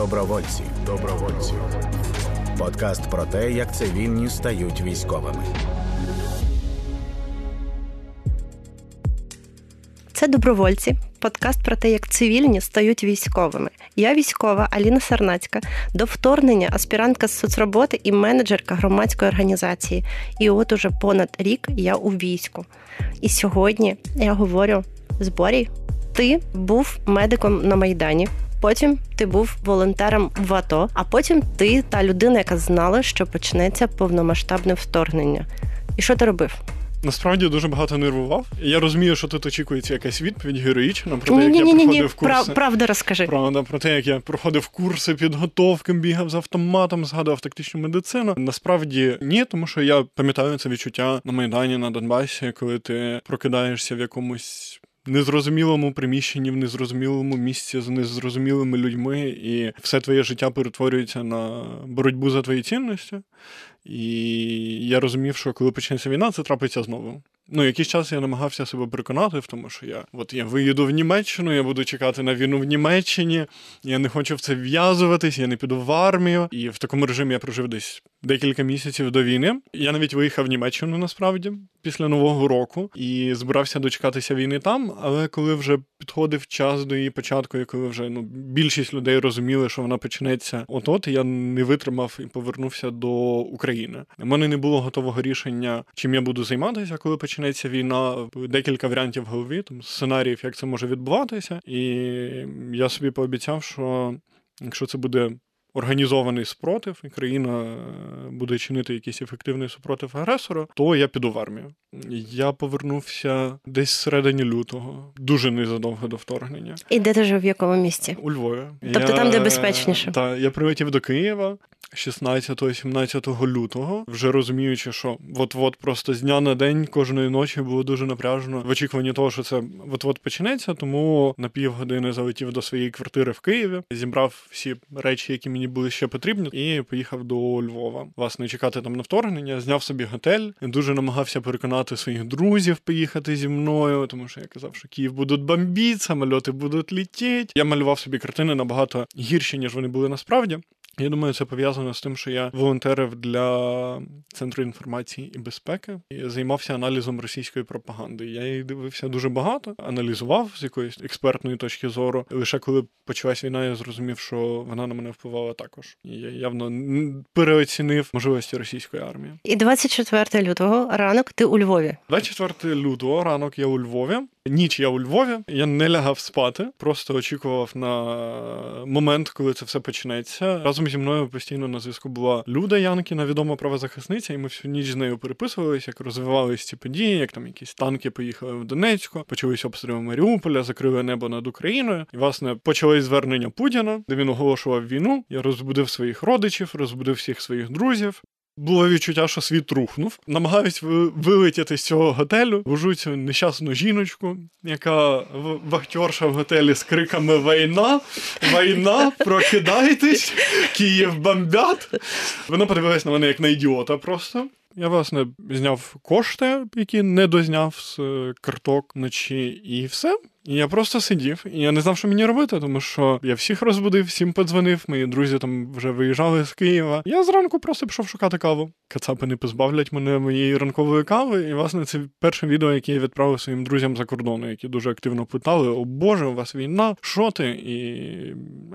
Добровольці. Добровольці. Подкаст про те, як цивільні стають військовими. Це добровольці. Подкаст про те, як цивільні стають військовими. Я військова Аліна Сарнацька, до вторгнення аспірантка з соцроботи і менеджерка громадської організації. І от уже понад рік я у війську. І сьогодні я говорю з Борі, ти був медиком на Майдані. Потім ти був волонтером в АТО, а потім ти та людина, яка знала, що почнеться повномасштабне вторгнення. І що ти робив? Насправді дуже багато нервував. Я розумію, що тут очікується якась відповідь героїчна про те, як я проходив курси. правда розкажи. Правда, про те, як я проходив курси підготовки, бігав з автоматом, згадував тактичну медицину. Насправді ні, тому що я пам'ятаю це відчуття на Майдані на Донбасі, коли ти прокидаєшся в якомусь. Незрозумілому приміщенні, в незрозумілому місці з незрозумілими людьми, і все твоє життя перетворюється на боротьбу за твої цінності. І я розумів, що коли почнеться війна, це трапиться знову. Ну, якийсь час я намагався себе переконати в тому, що я от я виїду в Німеччину, я буду чекати на війну в Німеччині, я не хочу в це в'язуватись, я не піду в армію. І в такому режимі я прожив десь декілька місяців до війни. Я навіть виїхав в Німеччину насправді після нового року і збирався дочекатися війни там. Але коли вже підходив час до її початку, і коли вже ну більшість людей розуміли, що вона почнеться, от от я не витримав і повернувся до України. У мене не було готового рішення, чим я буду займатися, коли почнеться війна. Декілька варіантів в голові, там сценаріїв, як це може відбуватися, і я собі пообіцяв, що якщо це буде організований спротив, і країна е, буде чинити якийсь ефективний супротив агресора, то я піду в армію. Я повернувся десь всередині лютого, дуже незадовго до вторгнення. І де ти жив в якому місці? У Львові. Тобто я, там, де безпечніше. Так, я прилетів до Києва 16-17 лютого, вже розуміючи, що от-от просто з дня на день кожної ночі було дуже напряжено в очікуванні того, що це от-от почнеться. Тому на півгодини залетів до своєї квартири в Києві, зібрав всі речі, які мені були ще потрібні, і поїхав до Львова. Власне, чекати там на вторгнення, зняв собі готель. Дуже намагався переконати своїх друзів поїхати зі мною, тому що я казав, що Київ будуть бомбити, самольоти будуть літіти. Я малював собі картини набагато гірші, ніж вони були насправді. Я думаю, це пов'язано з тим, що я волонтерив для центру інформації і безпеки і займався аналізом російської пропаганди. Я її дивився дуже багато, аналізував з якоїсь експертної точки зору. Лише коли почалась війна, я зрозумів, що вона на мене впливала також. І я явно переоцінив можливості російської армії. І 24 лютого ранок ти у Львові. 24 лютого ранок я у Львові. Ніч я у Львові. Я не лягав спати, просто очікував на момент, коли це все почнеться. Разом зі мною постійно на зв'язку була Люда Янкіна, відома правозахисниця, і ми всю ніч з нею переписувалися, як розвивалися ці події, як там якісь танки поїхали в Донецьку, почалися обстріли Маріуполя, закрили небо над Україною. І власне почались звернення Путіна, де він оголошував війну. Я розбудив своїх родичів, розбудив всіх своїх друзів. Було відчуття, що світ рухнув. Намагаюсь вилетіти з цього готелю, вожу цю нещасну жіночку, яка вахтерша в готелі з криками Війна, війна, прокидайтесь, Київ бомбят. Вона подивилась на мене як на ідіота просто. Я, власне, зняв кошти, які не дозняв з карток вночі, і все. І я просто сидів, і я не знав, що мені робити, тому що я всіх розбудив, всім подзвонив. Мої друзі там вже виїжджали з Києва. Я зранку просто пішов шукати каву. Кацапи не позбавлять мене моєї ранкової кави. І, власне, це перше відео, яке я відправив своїм друзям за кордону, які дуже активно питали: О Боже, у вас війна, що ти? І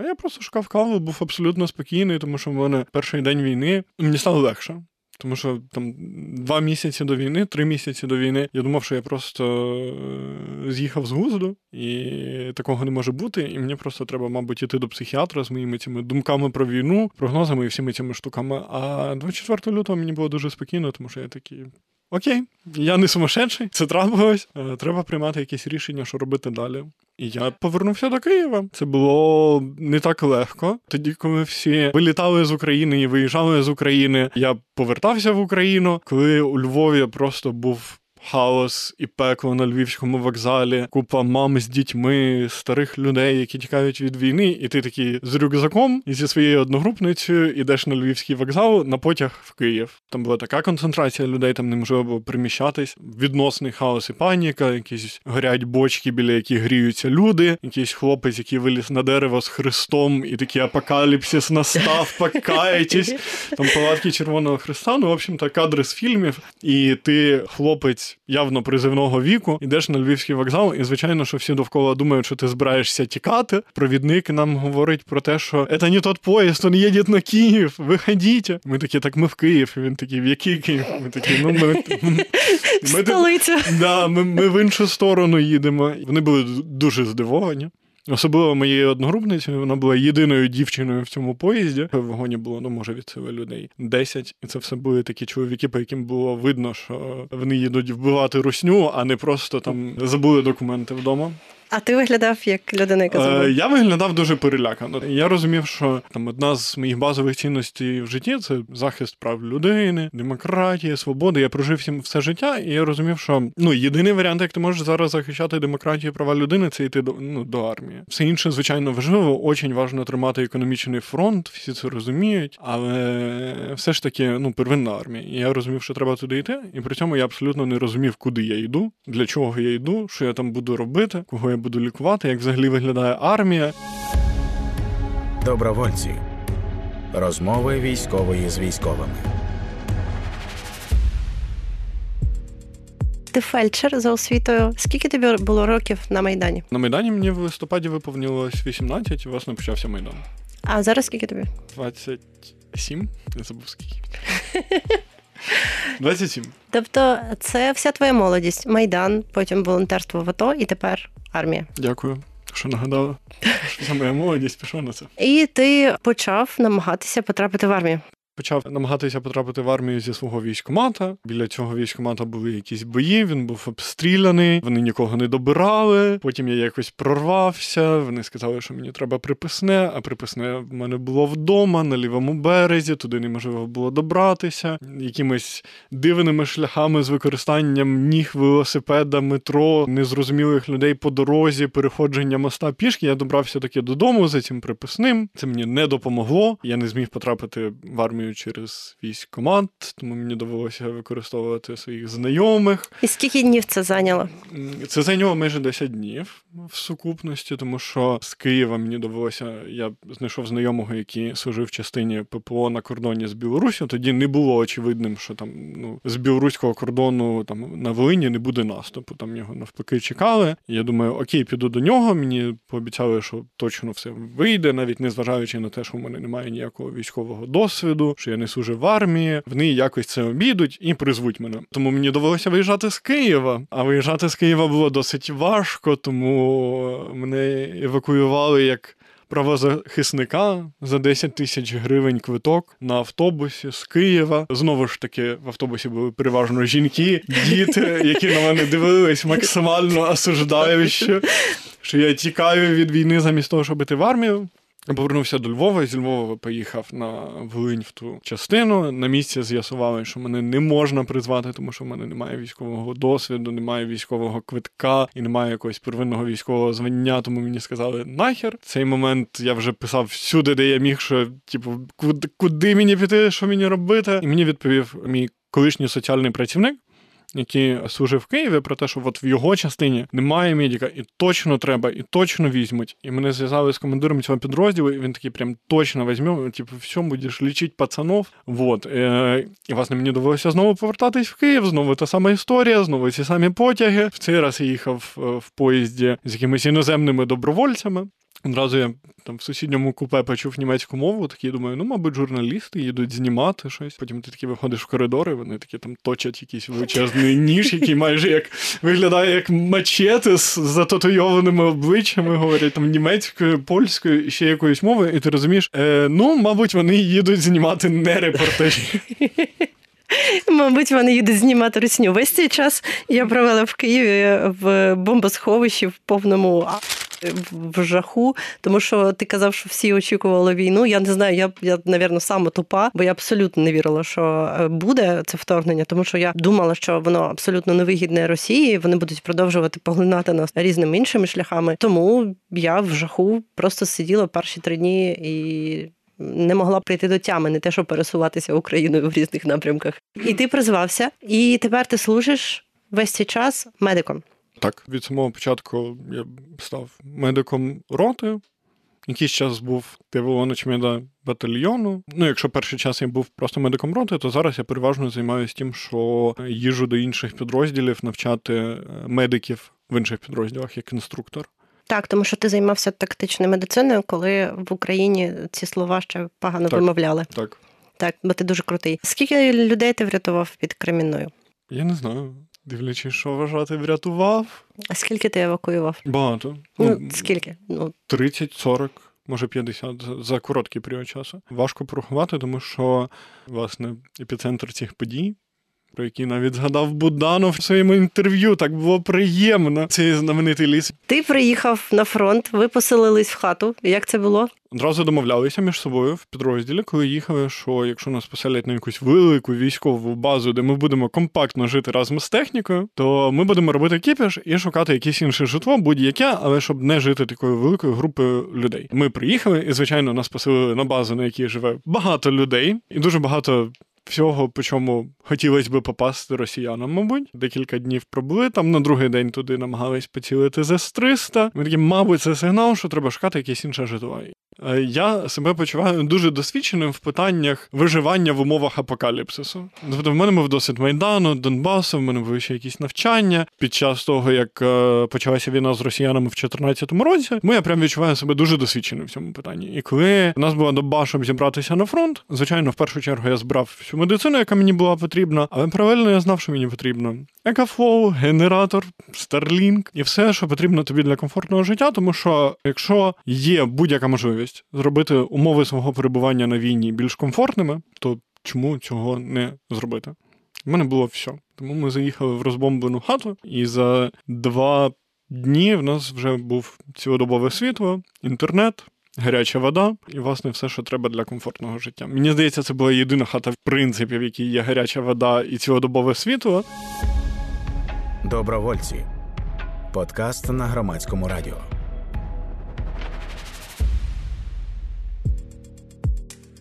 я просто шукав каву, був абсолютно спокійний, тому що в мене перший день війни мені стало легше. Тому що там два місяці до війни, три місяці до війни, я думав, що я просто з'їхав з гузду, і такого не може бути. І мені просто треба, мабуть, іти до психіатра з моїми цими думками про війну, прогнозами і всіми цими штуками. А 24 лютого мені було дуже спокійно, тому що я такий. Окей, я не сумасшедший, це трапилось. Треба приймати якісь рішення, що робити далі. І я повернувся до Києва. Це було не так легко. Тоді, коли всі вилітали з України і виїжджали з України, я повертався в Україну, коли у Львові просто був хаос і пекло на львівському вокзалі, купа мам з дітьми, старих людей, які тікають від війни, і ти такий з рюкзаком і зі своєю одногрупницею ідеш на львівський вокзал на потяг в Київ. Там була така концентрація людей, там неможливо було приміщатись. Відносний хаос і паніка, якісь горять бочки, біля яких гріються люди, якийсь хлопець, який виліз на дерево з хрестом, і такий апокаліпсис настав, покаєтесь. Там палатки Червоного Христа. Ну, в общем-то, кадри з фільмів, і ти хлопець явно призивного віку, ідеш на львівський вокзал, і звичайно, що всі довкола думають, що ти збираєшся тікати. Провідник нам говорить про те, що це не тот поїзд, він їде на Київ. Виходіть. Ми такі, так ми в Київ. І Він такий, в який Київ? Ми такі, ну ми, ми, Столицю. Да, ми, ми в іншу сторону їдемо. Вони були дуже здивовані. Особливо моєю одногрупницею, вона була єдиною дівчиною в цьому поїзді. В вагоні було, ну, може, від себе людей 10. І це все були такі чоловіки, по яким було видно, що вони їдуть вбивати русню, а не просто там забули документи вдома. А ти виглядав як людина, яка забула? Е, Я виглядав дуже перелякано. Я розумів, що там одна з моїх базових цінностей в житті це захист прав людини, демократія, свобода. Я прожив всім все життя, і я розумів, що ну єдиний варіант, як ти можеш зараз захищати демократію і права людини, це йти до ну до армії. Все інше, звичайно, важливо. Очень важливо тримати економічний фронт, всі це розуміють, але все ж таки, ну, первинна армія. І я розумів, що треба туди йти, і при цьому я абсолютно не розумів, куди я йду, для чого я йду, що я там буду робити, кого я буду лікувати, як взагалі виглядає армія. Добровольці. Розмови військової з військовими. Ти фельдшер за освітою. Скільки тобі було років на Майдані? На Майдані мені в листопаді виповнилось 18, і власне почався Майдан. А зараз скільки тобі? 27? Я забув скільки. 27. Тобто, це вся твоя молодість, майдан, потім волонтерство в АТО і тепер армія. Дякую, що нагадала. Що моя молодість пішла на це. І ти почав намагатися потрапити в армію. Почав намагатися потрапити в армію зі свого військомата. Біля цього військомата були якісь бої. Він був обстріляний, вони нікого не добирали. Потім я якось прорвався. Вони сказали, що мені треба приписне, а приписне в мене було вдома на лівому березі. Туди неможливо було добратися. Якимись дивними шляхами з використанням ніг велосипеда, метро, незрозумілих людей по дорозі, переходження моста пішки. Я добрався таки додому за цим приписним. Це мені не допомогло. Я не зміг потрапити в армію через військкомат, тому мені довелося використовувати своїх знайомих. І скільки днів це зайняло? Це зайняло майже 10 днів в сукупності, тому що з Києва мені довелося, я знайшов знайомого, який служив в частині ППО на кордоні з Білорусі. Тоді не було очевидним, що там ну з білоруського кордону там на Волині не буде наступу. Там його навпаки чекали. Я думаю, окей, піду до нього. Мені пообіцяли, що точно все вийде, навіть не зважаючи на те, що в мене немає ніякого військового досвіду що я не служив в армії. Вони якось це обідуть і призвуть мене. Тому мені довелося виїжджати з Києва. А виїжджати з Києва було досить важко, тому мене евакуювали як. Правозахисника за 10 тисяч гривень квиток на автобусі з Києва. Знову ж таки, в автобусі були переважно жінки, діти, які на мене дивились максимально осуждаючи, що я тікаю від війни замість того, щоб іти в армію. Повернувся до Львова, зі Львова поїхав на Волинь в ту частину. На місці з'ясували, що мене не можна призвати, тому що в мене немає військового досвіду, немає військового квитка і немає якогось первинного військового звання. Тому мені сказали нахер. Цей момент я вже писав всюди, де я міг, що типу, куди мені піти, що мені робити. І мені відповів мій колишній соціальний працівник який служив в Києві, про те, що от в його частині немає медіка, і точно треба, і точно візьмуть. І мене зв'язали з командиром цього підрозділу, і він такий прям точно візьме, типу, все, будеш лічити пацанов. Вот. Е, і власне мені довелося знову повертатись в Київ, знову та сама історія, знову ці самі потяги. В цей раз я їхав е, в поїзді з якимись іноземними добровольцями. Одразу я там в сусідньому купе почув німецьку мову, такий думаю, ну, мабуть, журналісти їдуть знімати щось. Потім ти такі виходиш в коридори, вони такі там точать якийсь величезний ніж, який майже як виглядає як мачети з зататуйованими обличчями, говорять там німецькою, польською ще якоюсь мовою, і ти розумієш, е, ну, мабуть, вони їдуть знімати не репортажі. Мабуть, вони їдуть знімати русню. Весь цей час я провела в Києві в бомбосховищі в повному в жаху, тому що ти казав, що всі очікували війну. Я не знаю, я я, навірно, саме тупа, бо я абсолютно не вірила, що е, буде це вторгнення, тому що я думала, що воно абсолютно невигідне Росії. Вони будуть продовжувати поглинати нас різними іншими шляхами. Тому я в жаху просто сиділа перші три дні і. Не могла прийти до тями, не те, щоб пересуватися Україною в різних напрямках. І ти призвався, і тепер ти служиш весь цей час медиком. Так, від самого початку я став медиком роти. Якийсь час був ТВО батальйону. Ну, якщо перший час я був просто медиком роти, то зараз я переважно займаюся тим, що їжу до інших підрозділів навчати е, медиків в інших підрозділах як інструктор. Так, тому що ти займався тактичною медициною, коли в Україні ці слова ще погано так, вимовляли. Так. Так, бо ти дуже крутий. Скільки людей ти врятував під Кремінною? Я не знаю. Дивлячись, що вважати, врятував. А скільки ти евакуював? Багато. Ну, ну скільки? Ну 30-40, може 50 за короткий період часу. Важко порахувати, тому що власне епіцентр цих подій про який навіть згадав Буданов в своєму інтерв'ю. Так було приємно. Цей знаменитий ліс. Ти приїхав на фронт, ви поселились в хату. Як це було? Одразу домовлялися між собою в підрозділі, коли їхали, що якщо нас поселять на якусь велику військову базу, де ми будемо компактно жити разом з технікою, то ми будемо робити кіпіш і шукати якесь інше житло, будь-яке, але щоб не жити такою великою групою людей. Ми приїхали, і звичайно нас поселили на базу, на якій живе багато людей, і дуже багато всього, по чому хотілося би попасти росіянам, мабуть. Декілька днів пробули там на другий день туди намагались поцілити з С-300. Ми такі, мабуть, це сигнал, що треба шукати якесь інше житло. Е, я себе почуваю дуже досвідченим в питаннях виживання в умовах апокаліпсису. Тобто, в мене був досвід Майдану, Донбасу, в мене були ще якісь навчання під час того, як е, почалася війна з росіянами в 2014 році. Ми я прям відчуваю себе дуже досвідченим в цьому питанні. І коли в нас була доба, щоб зібратися на фронт, звичайно, в першу чергу я зібрав всю медицину, яка мені була потрібна, але паралельно я знав, що мені потрібно. EcoFlow, генератор, Starlink і все, що потрібно тобі для комфортного життя, тому що якщо є будь-яка можливість зробити умови свого перебування на війні більш комфортними, то чому цього не зробити? У мене було все. Тому ми заїхали в розбомблену хату, і за два дні в нас вже був цілодобове світло, інтернет. Гаряча вода і, власне, все, що треба для комфортного життя. Мені здається, це була єдина хата, в принципі, в якій є гаряча вода і цілодобове світло. Добровольці. Подкаст на громадському радіо.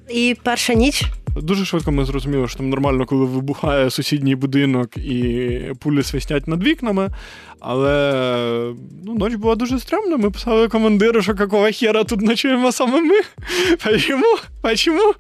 І перша ніч. Дуже швидко ми зрозуміли, що там нормально, коли вибухає сусідній будинок і пулі свистять над вікнами. Але ну, ніч була дуже стрімна. Ми писали командиру, що какого хера тут ночуємо саме ми. Почому? Почему?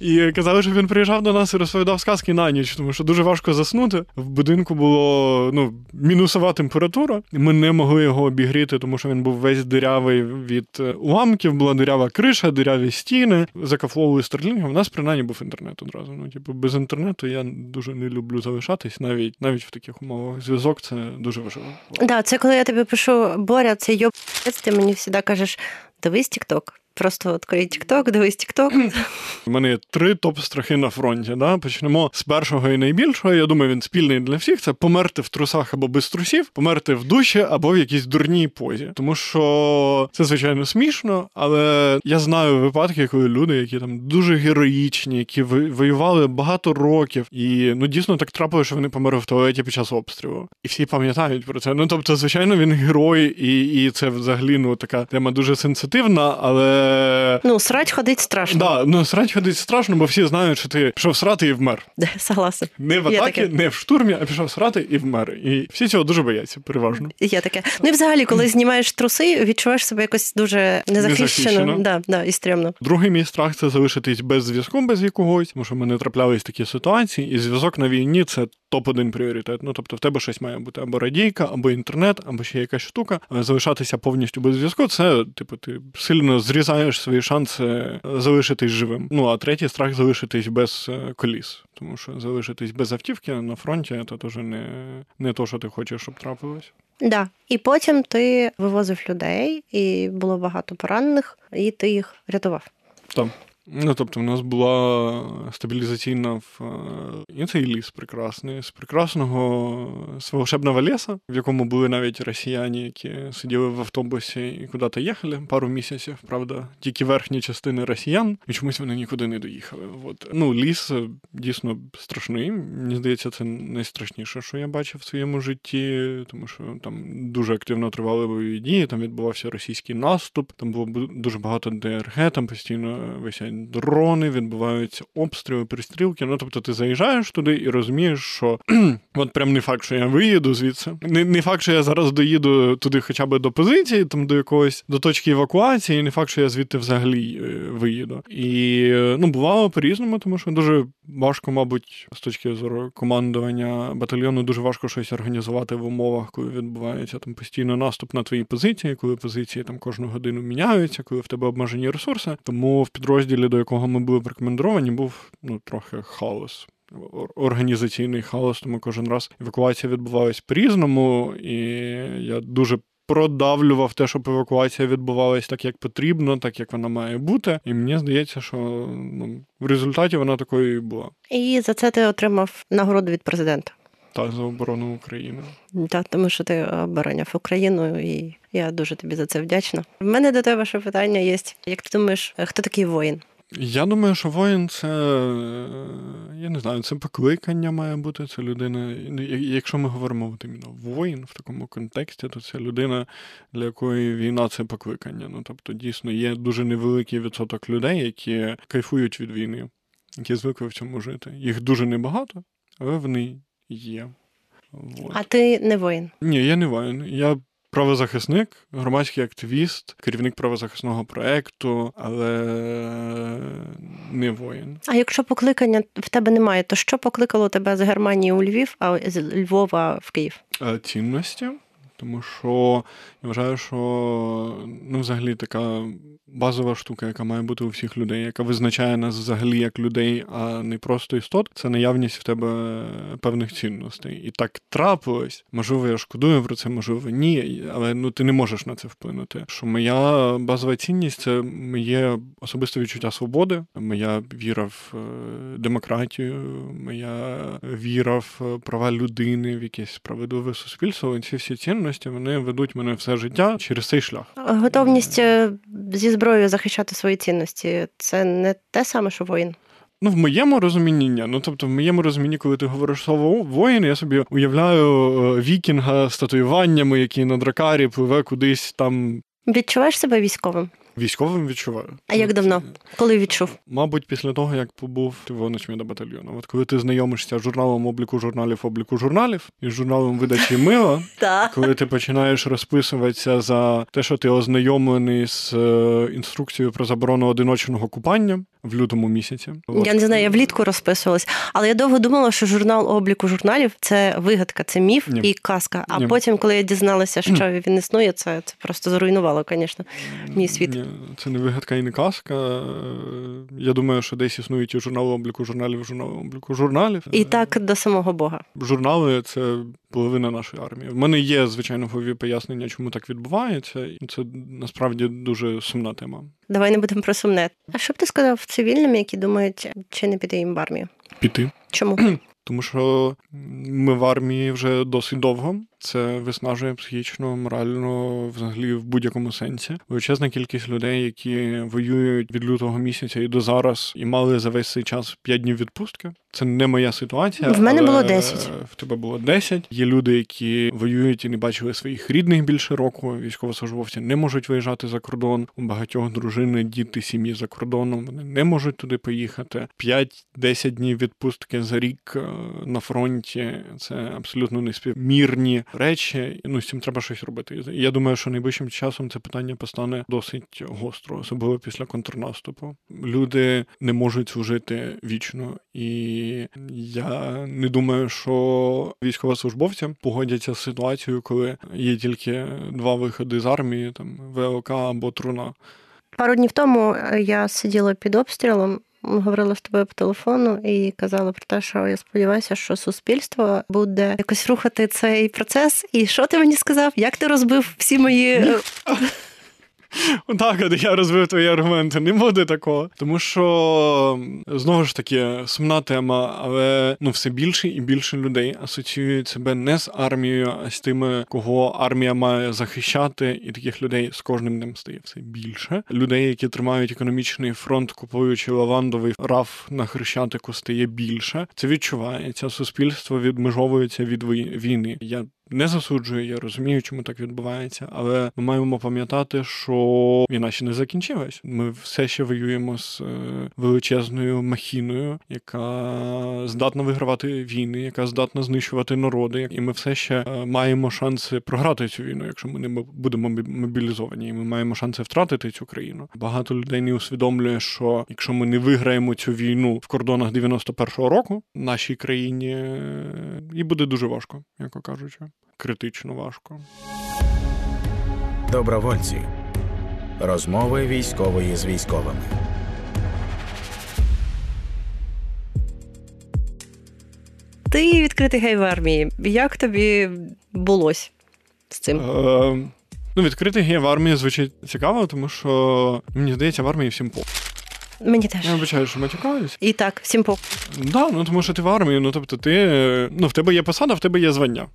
І казали, що він приїжджав до нас і розповідав сказки на ніч, тому що дуже важко заснути. В будинку було ну, мінусова температура. Ми не могли його обігріти, тому що він був весь дирявий від е, уламків, була дирява криша, диряві стіни. За кафловою стерлінгом. У нас принаймні був інтернет одразу. Ну, типу, без інтернету я дуже не люблю залишатись, навіть навіть в таких умовах. Зв'язок це дуже важливо. Да, це коли я тобі пишу, Боря, це йоб, ти мені завжди кажеш, дивись тікток. Просто відкрий TikTok, дивись TikTok. У мене є три топ-страхи на фронті. Да? Почнемо з першого і найбільшого. Я думаю, він спільний для всіх. Це померти в трусах або без трусів, померти в душі або в якійсь дурній позі. Тому що це звичайно смішно, але я знаю випадки, коли люди, які там дуже героїчні, які воювали багато років, і ну дійсно так трапилося, що вони померли в туалеті під час обстрілу. І всі пам'ятають про це. Ну тобто, звичайно, він герой, і і це взагалі ну така тема дуже сенситивна, але. Ну, срать ходить страшно. Да, ну срать ходить страшно, бо всі знають, що ти пішов срати і вмер. Согласен. Не в атакі, не в штурмі, а пішов срати і вмер. І всі цього дуже бояться, переважно. Є таке. Ну і взагалі, коли знімаєш труси, відчуваєш себе якось дуже незахищено. Да, да, і стрімно. Другий мій страх це залишитись без зв'язку, без якогось, тому що в мене траплялись такі ситуації, і зв'язок на війні це топ-1 пріоритет. Ну тобто в тебе щось має бути або радійка, або інтернет, або ще якась штука. Залишатися повністю без зв'язку, це типу ти сильно зрізаєш свої шанси залишитись живим. Ну а третій страх залишитись без е, коліс. Тому що залишитись без автівки на фронті це теж не, не то, що ти хочеш, щоб трапилось. Да, і потім ти вивозив людей, і було багато поранених, і ти їх рятував. Так. Ну, тобто, в нас була стабілізаційна в е, і цей ліс прекрасний, з прекрасного з волшебного ліса, в якому були навіть росіяни, які сиділи в автобусі і куди-то їхали пару місяців. Правда, тільки верхні частини росіян, і чомусь вони нікуди не доїхали. От. Ну, ліс е, дійсно страшний. Мені здається, це найстрашніше, що я бачив в своєму житті, тому що там дуже активно тривали бойові дії, там відбувався російський наступ, там було дуже багато ДРГ, там постійно висять дрони, відбуваються обстріли, пристрілки. Ну тобто ти заїжджаєш туди і розумієш, що от прям не факт, що я виїду звідси. Не не факт, що я зараз доїду туди, хоча б до позиції, там до якогось до точки евакуації, і не факт, що я звідти взагалі е, виїду. І ну бувало по-різному, тому що дуже важко, мабуть, з точки зору командування батальйону, дуже важко щось організувати в умовах, коли відбувається там постійно наступ на твої позиції, коли позиції там кожну годину міняються, коли в тебе обмежені ресурси. Тому в підрозділі, до якого ми були порекомендовані, був ну трохи хаос. Організаційний хаос, тому кожен раз евакуація відбувалась по-різному, і я дуже продавлював те, щоб евакуація відбувалась так, як потрібно, так як вона має бути. І мені здається, що ну, в результаті вона такою і була. І за це ти отримав нагороду від президента. Та за оборону України. Так, тому що ти обороняв Україну, і я дуже тобі за це вдячна. В мене до тебе ще питання є. Як ти думаєш, хто такий воїн? Я думаю, що воїн це я не знаю, це покликання має бути. Це людина. Якщо ми говоримо іменно воїн в такому контексті, то це людина, для якої війна це покликання. Ну тобто, дійсно є дуже невеликий відсоток людей, які кайфують від війни, які звикли в цьому жити. Їх дуже небагато, але вони є. Вот. А ти не воїн? Ні, я не воїн. Я правозахисник, громадський активіст, керівник правозахисного проекту, але не воїн. А якщо покликання в тебе немає, то що покликало тебе з Германії у Львів, а з Львова в Київ? Цінності. Тому що я вважаю, що ну, взагалі така базова штука, яка має бути у всіх людей, яка визначає нас взагалі як людей, а не просто істот, це наявність в тебе певних цінностей. І так трапилось. Можливо, я шкодую про це, можливо, ні. Але ну ти не можеш на це вплинути. Що моя базова цінність це моє особисте відчуття свободи, моя віра в е, демократію, моя віра в права людини, в якесь справедливе суспільство. Ці всі цінності вони ведуть мене все життя через цей шлях. Готовність е, зі зброєю захищати свої цінності це не те саме, що воїн. Ну, в моєму розумінні, ні. Ну тобто, в моєму розумінні, коли ти говориш слово воїн, я собі уявляю е, вікінга з татуюваннями, який на дракарі пливе кудись там. Відчуваєш себе військовим? Військовим відчуваю. А як давно? Коли відчув? Мабуть, після того, як побув воночмі до батальйону. От коли ти знайомишся з журналом обліку журналів, обліку журналів і з журналом видачі мила, коли ти починаєш розписуватися за те, що ти ознайомлений з е, інструкцією про заборону одиночного купання в лютому місяці. Я не знаю, я влітку розписувалась, але я довго думала, що журнал обліку журналів це вигадка, це міф Ні. і казка. А Ні. потім, коли я дізналася, що він існує, це це просто зруйнувало, звісно, мій світ. Ні, це не вигадка і не казка. Я думаю, що десь існують і журнали обліку журналів, журнали обліку журналів. І так до самого Бога. Журнали це половина нашої армії. В мене є, звичайно, голові пояснення, чому так відбувається, і це насправді дуже сумна тема. Давай не будемо про сумне. А що б ти сказав цивільним, які думають, чи не піти їм в армію? Піти. Чому? Тому що ми в армії вже досить довго. Це виснажує психічно, морально, взагалі в будь-якому сенсі. Величезна кількість людей, які воюють від лютого місяця і до зараз, і мали за весь цей час 5 днів відпустки. Це не моя ситуація. В мене було 10. В тебе було 10. Є люди, які воюють і не бачили своїх рідних більше року. Військовослужбовці не можуть виїжджати за кордон. У багатьох дружини, діти, сім'ї за кордоном. Вони не можуть туди поїхати. 5-10 днів відпустки за рік е, на фронті. Це абсолютно неспівмірні речі. Ну з цим треба щось робити. Я думаю, що найближчим часом це питання постане досить гостро, особливо після контрнаступу. Люди не можуть служити вічно, і я не думаю, що військовослужбовці погодяться з ситуацією, коли є тільки два виходи з армії, там ВЛК або труна. Пару днів тому я сиділа під обстрілом говорила з тобою по телефону і казала про те, що я сподіваюся, що суспільство буде якось рухати цей процес. І що ти мені сказав? Як ти розбив всі мої. Так, от я розвив твої аргументи, не буде такого. Тому що знову ж таки сумна тема, але ну все більше і більше людей асоціюють себе не з армією, а з тими, кого армія має захищати, і таких людей з кожним днем стає все більше. Людей, які тримають економічний фронт, купуючи лавандовий раф на хрещатику, стає більше. Це відчувається. Суспільство відмежовується від війни. Я не засуджую, я розумію, чому так відбувається, але ми маємо пам'ятати, що війна ще не закінчилась. Ми все ще воюємо з е, величезною махіною, яка здатна вигравати війни, яка здатна знищувати народи. І ми все ще е, маємо шанси програти цю війну, якщо ми не будемо мобілізовані. І Ми маємо шанси втратити цю країну. Багато людей не усвідомлює, що якщо ми не виграємо цю війну в кордонах 91-го року, нашій країні е, і буде дуже важко, як кажучи критично важко. Добровольці. Розмови військової з військовими. Ти відкритий гей в армії. Як тобі булось з цим? Е, Ну, відкритий гей в армії звучить цікаво, тому що мені здається, в армії всім по. Мені теж. Я вибачаю, що матюкаюсь. І так, всім по. Да, ну тому що ти в армії, ну тобто ти. Ну, в тебе є посада, в тебе є звання.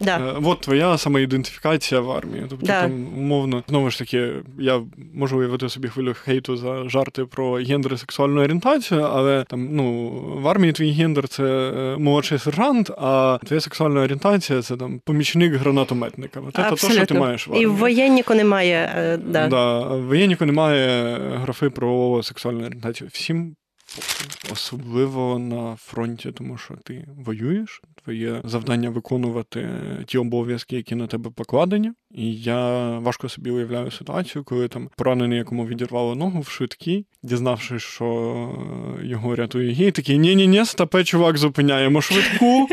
Да. Е, от твоя самоідентифікація в армії. Тобто, да. там, умовно, знову ж таки, я можу уявити собі хвилю хейту за жарти про гендер і сексуальну орієнтацію, але там, ну, в армії твій гендер це е, молодший сержант, а твоя сексуальна орієнтація це там помічник гранатометника. Це те, що ти маєш в армії. І в воєнніку немає. Е, да. Да, в воєнніку немає графи про сексуальну орієнтацію. Всім особливо на фронті, тому що ти воюєш, твоє завдання виконувати ті обов'язки, які на тебе покладені. І я важко собі уявляю ситуацію, коли там поранений, якому відірвало ногу в швидкій, дізнавшись, що його рятує гій, такий ні-ні-ні, стапе, чувак, зупиняємо швидку.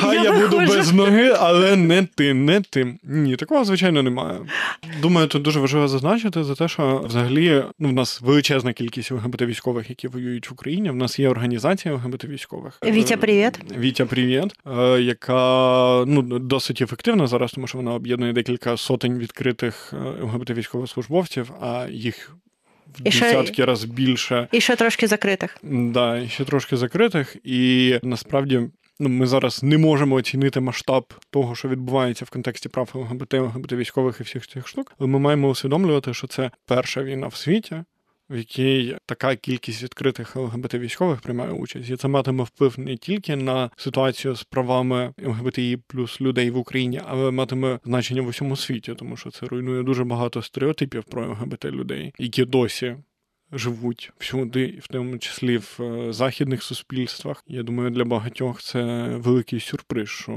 Хай я, буду без ноги, але не ти, не ти. Ні, такого звичайно немає. Думаю, тут дуже важливо зазначити за те, що взагалі ну, в нас величезна кількість ЛГБТ військових, які воюють в Україні. В нас є організація ЛГБТ військових. Вітя, привіт. Вітя, привіт, е, яка ну досить ефективна зараз, тому що вона об'єднує декілька сотень відкритих е, ЛГБТ військовослужбовців, а їх. В десятки ще, разів більше. І ще трошки закритих. Да, і ще трошки закритих. І насправді ну, ми зараз не можемо оцінити масштаб того, що відбувається в контексті прав ЛГБТ, ЛГБТ військових і всіх цих штук. Але ми маємо усвідомлювати, що це перша війна в світі, в якій така кількість відкритих ЛГБТ військових приймає участь, і це матиме вплив не тільки на ситуацію з правами ЛГБТІ плюс людей в Україні, але матиме значення в усьому світі, тому що це руйнує дуже багато стереотипів про ЛГБТ людей, які досі живуть всюди, в тому числі в е, західних суспільствах. Я думаю, для багатьох це великий сюрприз, що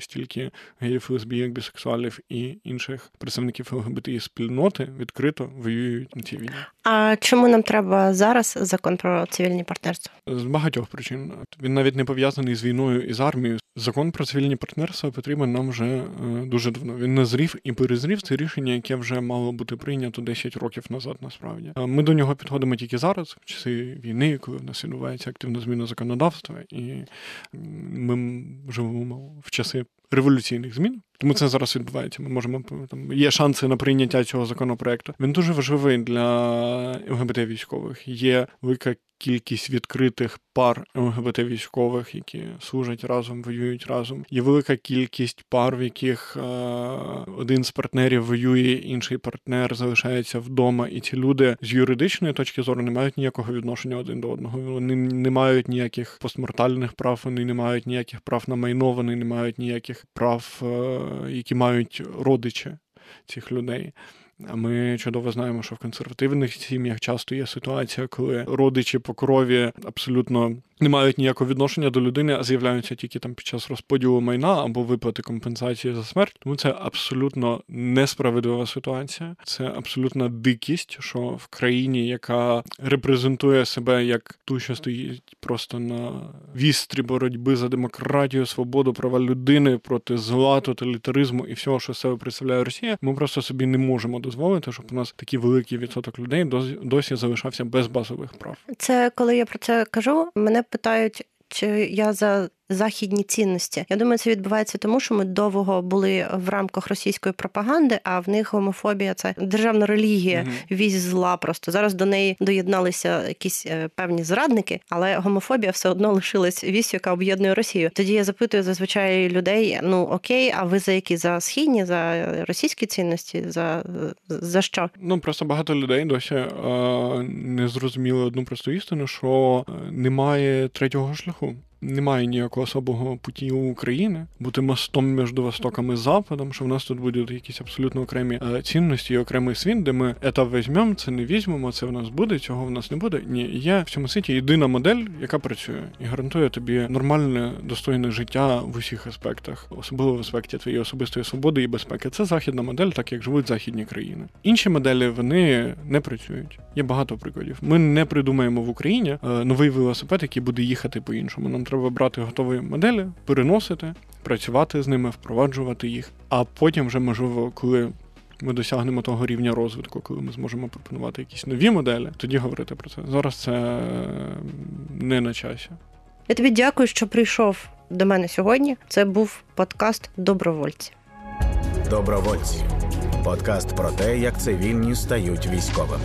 стільки геїв, лесбійок, бісексуалів і інших представників ЛГБТІ спільноти відкрито воюють на цій війні. А чому нам треба зараз закон про цивільні партнерства? З багатьох причин він навіть не пов'язаний з війною і з армією. Закон про цивільні партнерства потрібен нам вже е, дуже давно. Він назрів і перезрів це рішення, яке вже мало бути прийнято 10 років назад. Насправді ми до нього підходимо тільки зараз, в часи війни, коли в нас відбувається активна зміна законодавства, і ми живемо в часи революційних змін. Тому це зараз відбувається. Ми можемо там є шанси на прийняття цього законопроекту. Він дуже важливий для ЛГБТ військових. Є велика кількість відкритих пар ЛГБТ військових, які служать разом, воюють разом. Є велика кількість пар, в яких е, один з партнерів воює, інший партнер залишається вдома, і ці люди з юридичної точки зору не мають ніякого відношення один до одного. Вони не мають ніяких постмортальних прав, вони не мають ніяких прав на майно, вони не мають ніяких прав, е, які мають родичі цих людей. Ми чудово знаємо, що в консервативних сім'ях часто є ситуація, коли родичі по крові абсолютно не мають ніякого відношення до людини, а з'являються тільки там під час розподілу майна або виплати компенсації за смерть. Тому це абсолютно несправедлива ситуація. Це абсолютна дикість, що в країні, яка репрезентує себе як ту, що стоїть просто на вістрі боротьби за демократію, свободу, права людини проти зла, тоталітаризму і всього, що себе представляє Росія. Ми просто собі не можемо дозволити, щоб у нас такий великий відсоток людей досі залишався без базових прав. Це коли я про це кажу, мене питають, чи я за західні цінності. Я думаю, це відбувається тому, що ми довго були в рамках російської пропаганди, а в них гомофобія це державна релігія, mm вісь зла. Просто зараз до неї доєдналися якісь е, певні зрадники, але гомофобія все одно лишилась вісь, яка об'єднує Росію. Тоді я запитую зазвичай людей: ну окей, а ви за які за східні, за російські цінності? За за що? Ну просто багато людей досі е, не зрозуміли одну просту істину, що е, немає третього шляху немає ніякого особого путі у України бути мостом між Востоком і Западом, що в нас тут будуть якісь абсолютно окремі е, цінності і окремий світ, де ми це візьмемо, це не візьмемо, це в нас буде, цього в нас не буде. Ні, є в цьому світі єдина модель, яка працює і гарантує тобі нормальне, достойне життя в усіх аспектах, особливо в аспекті твоєї особистої свободи і безпеки. Це західна модель, так як живуть західні країни. Інші моделі вони не працюють. Є багато прикладів. Ми не придумаємо в Україні е, новий велосипед, який буде їхати по іншому. Нам треба брати готові моделі, переносити, працювати з ними, впроваджувати їх. А потім, вже можливо, коли ми досягнемо того рівня розвитку, коли ми зможемо пропонувати якісь нові моделі, тоді говорити про це. Зараз це не на часі. Я тобі дякую, що прийшов до мене сьогодні. Це був подкаст Добровольці. Добровольці подкаст про те, як цивільні стають військовими.